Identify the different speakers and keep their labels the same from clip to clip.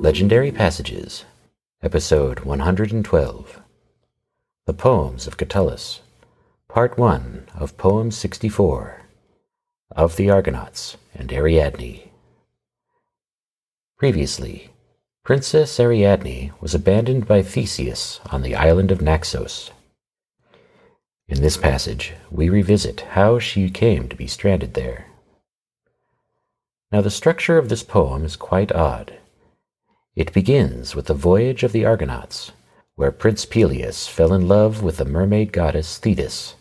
Speaker 1: Legendary Passages, Episode 112 The Poems of Catullus, Part 1 of Poem 64 of the Argonauts and Ariadne. Previously, Princess Ariadne was abandoned by Theseus on the island of Naxos. In this passage, we revisit how she came to be stranded there. Now, the structure of this poem is quite odd. It begins with the voyage of the Argonauts, where Prince Peleus fell in love with the mermaid goddess Thetis,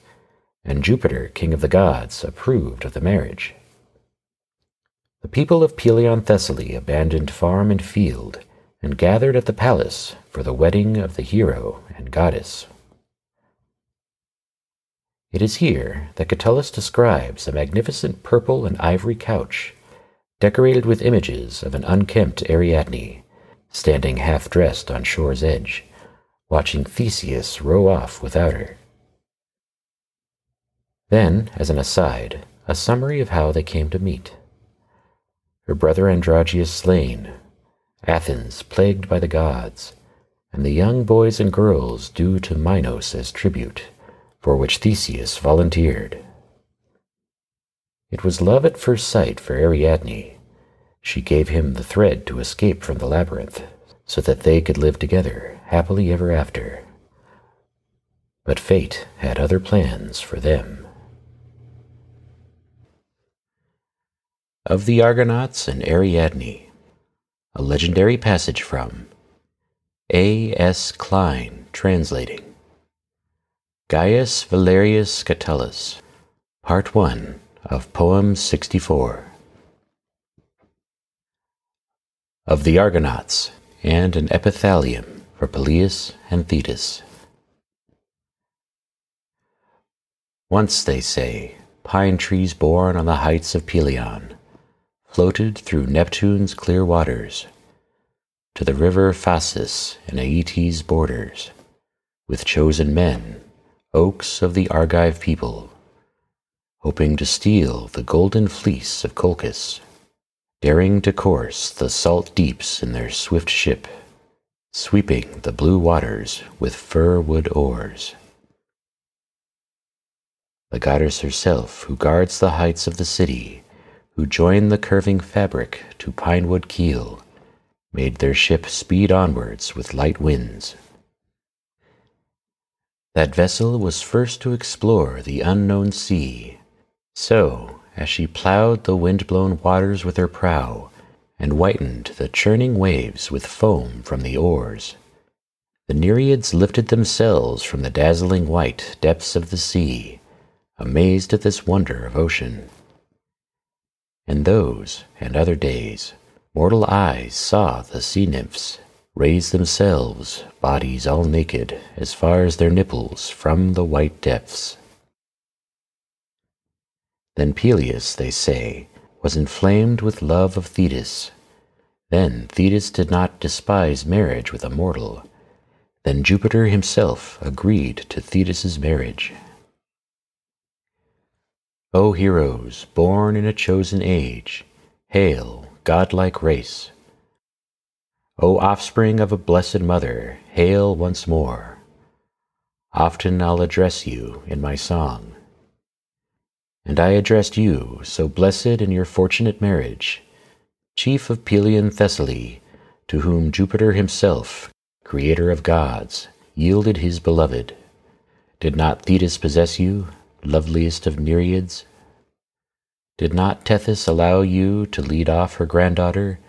Speaker 1: and Jupiter, king of the gods, approved of the marriage. The people of Pelion Thessaly abandoned farm and field and gathered at the palace for the wedding of the hero and goddess. It is here that Catullus describes a magnificent purple and ivory couch, decorated with images of an unkempt Ariadne, standing half dressed on shore's edge, watching Theseus row off without her. Then, as an aside, a summary of how they came to meet. Her brother Androgeus slain, Athens plagued by the gods, and the young boys and girls due to Minos as tribute, for which Theseus volunteered. It was love at first sight for Ariadne. She gave him the thread to escape from the labyrinth, so that they could live together happily ever after. But fate had other plans for them. Of the Argonauts and Ariadne, a legendary passage from A. S. Klein translating Gaius Valerius Catullus, Part 1 of Poem 64 of the Argonauts, and an epithalamium for Peleus and Thetis. Once, they say, pine trees born on the heights of Pelion floated through Neptune's clear waters to the river Phasis in Aeetes' borders, with chosen men, oaks of the Argive people, hoping to steal the golden fleece of Colchis daring to course the salt deeps in their swift ship, sweeping the blue waters with fir wood oars. The goddess herself, who guards the heights of the city, who joined the curving fabric to pinewood keel, made their ship speed onwards with light winds. That vessel was first to explore the unknown sea. So, as she plowed the wind-blown waters with her prow and whitened the churning waves with foam from the oars. The Nereids lifted themselves from the dazzling white depths of the sea, amazed at this wonder of ocean. In those and other days, mortal eyes saw the sea nymphs raise themselves, bodies all naked, as far as their nipples from the white depths. Then Peleus, they say, was inflamed with love of Thetis. Then Thetis did not despise marriage with a mortal. Then Jupiter himself agreed to Thetis's marriage. O heroes, born in a chosen age, hail, godlike race. O offspring of a blessed mother, hail once more. Often I'll address you in my song. And I addressed you, so blessed in your fortunate marriage, chief of Pelion Thessaly, to whom Jupiter himself, creator of gods, yielded his beloved. Did not Thetis possess you, loveliest of Nereids? Did not Tethys allow you to lead off her granddaughter,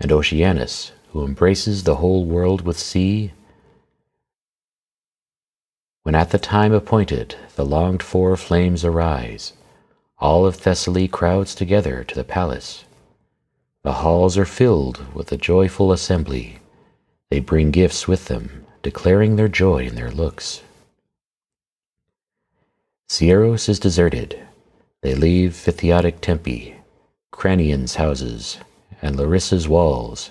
Speaker 1: and Oceanus, who embraces the whole world with sea? When at the time appointed the longed for flames arise, all of Thessaly crowds together to the palace. The halls are filled with a joyful assembly. They bring gifts with them, declaring their joy in their looks. Cieros is deserted. They leave Phthiotic Tempe, Crannon's houses, and Larissa's walls.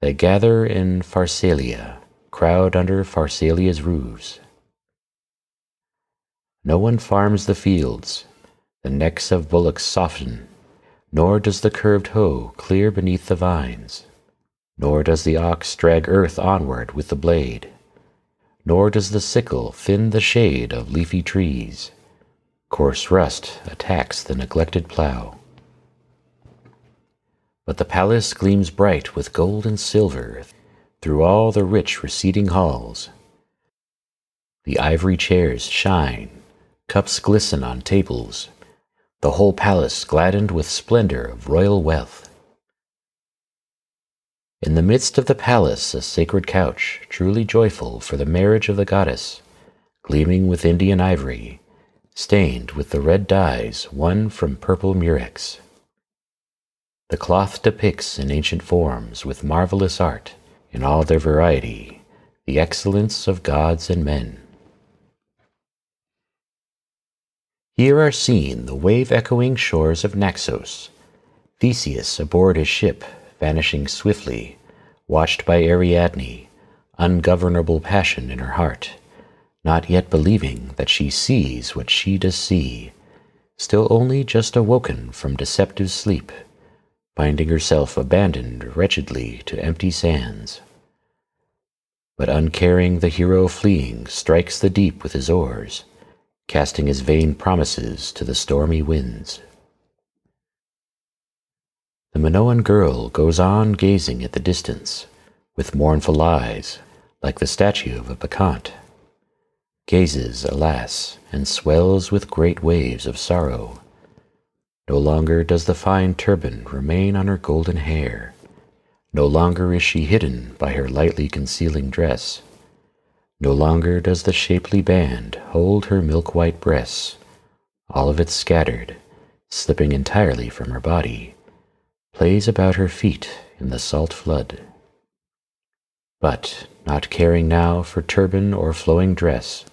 Speaker 1: They gather in Pharsalia, crowd under Pharsalia's roofs. No one farms the fields, the necks of bullocks soften, nor does the curved hoe clear beneath the vines. Nor does the ox drag earth onward with the blade, nor does the sickle thin the shade of leafy trees. Coarse rust attacks the neglected plough. But the palace gleams bright with gold and silver through all the rich receding halls. The ivory chairs shine, cups glisten on tables, the whole palace gladdened with splendor of royal wealth. In the midst of the palace, a sacred couch, truly joyful for the marriage of the goddess, gleaming with Indian ivory, stained with the red dyes won from purple murex. The cloth depicts in ancient forms, with marvelous art, in all their variety, the excellence of gods and men. Here are seen the wave echoing shores of Naxos, Theseus aboard his ship vanishing swiftly, watched by Ariadne, ungovernable passion in her heart, not yet believing that she sees what she does see, still only just awoken from deceptive sleep, finding herself abandoned wretchedly to empty sands. But uncaring the hero fleeing strikes the deep with his oars, casting his vain promises to the stormy winds. The Minoan girl goes on gazing at the distance, with mournful eyes, like the statue of a Bacchant. Gazes, alas, and swells with great waves of sorrow. No longer does the fine turban remain on her golden hair. No longer is she hidden by her lightly concealing dress. No longer does the shapely band hold her milk white breasts, all of it scattered, slipping entirely from her body plays about her feet in the salt flood. But, not caring now for turban or flowing dress,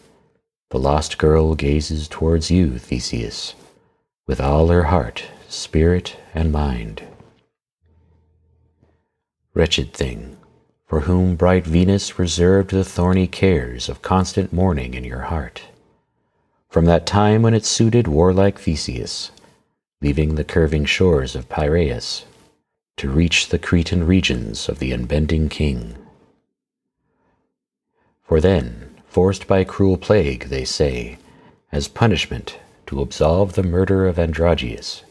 Speaker 1: the lost girl gazes towards you, Theseus, with all her heart, spirit, and mind. Wretched thing, for whom bright Venus reserved the thorny cares of constant mourning in your heart. From that time when it suited warlike Theseus, leaving the curving shores of Piraeus, to reach the Cretan regions of the unbending king. For then, forced by cruel plague, they say, as punishment to absolve the murder of Androgeus,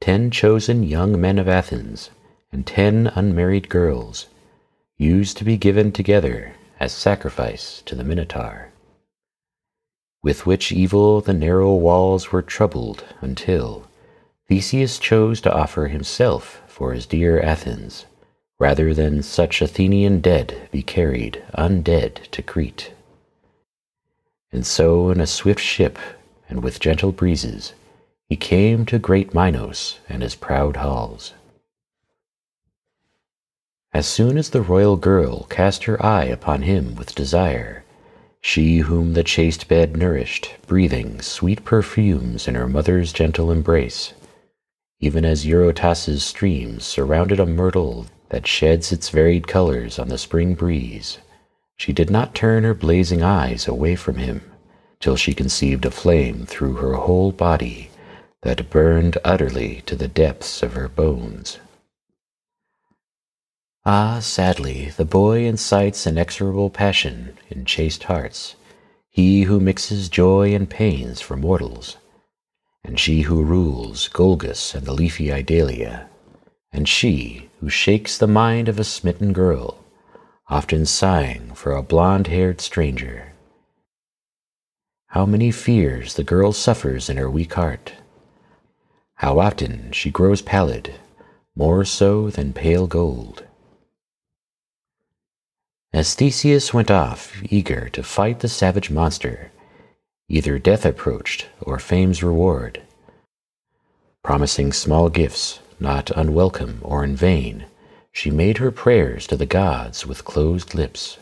Speaker 1: ten chosen young men of Athens and ten unmarried girls used to be given together as sacrifice to the Minotaur. With which evil the narrow walls were troubled until Theseus chose to offer himself for his dear Athens, rather than such Athenian dead be carried undead to Crete. And so in a swift ship, and with gentle breezes, he came to great Minos and his proud halls. As soon as the royal girl cast her eye upon him with desire, she whom the chaste bed nourished, breathing sweet perfumes in her mother's gentle embrace, even as Eurotas's streams surrounded a myrtle that sheds its varied colors on the spring breeze, she did not turn her blazing eyes away from him till she conceived a flame through her whole body that burned utterly to the depths of her bones. Ah, sadly, the boy incites inexorable passion in chaste hearts, he who mixes joy and pains for mortals and she who rules Golgus and the leafy Idalia, and she who shakes the mind of a smitten girl, often sighing for a blond haired stranger. How many fears the girl suffers in her weak heart! How often she grows pallid, more so than pale gold. As Theseus went off, eager to fight the savage monster, Either death approached or fame's reward. Promising small gifts, not unwelcome or in vain, she made her prayers to the gods with closed lips.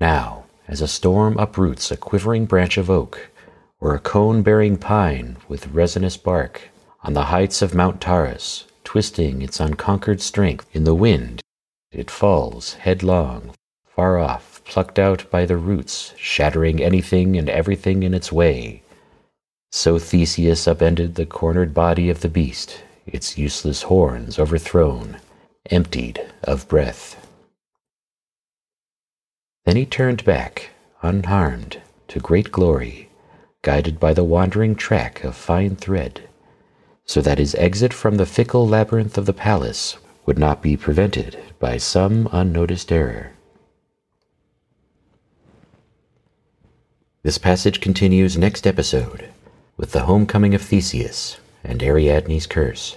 Speaker 1: Now, as a storm uproots a quivering branch of oak, or a cone bearing pine with resinous bark, on the heights of Mount Taurus, twisting its unconquered strength in the wind, it falls headlong, far off, plucked out by the roots, shattering anything and everything in its way. So Theseus upended the cornered body of the beast, its useless horns overthrown, emptied of breath. Then he turned back, unharmed, to great glory, guided by the wandering track of fine thread, so that his exit from the fickle labyrinth of the palace would not be prevented by some unnoticed error. This passage continues next episode with the homecoming of Theseus and Ariadne's curse.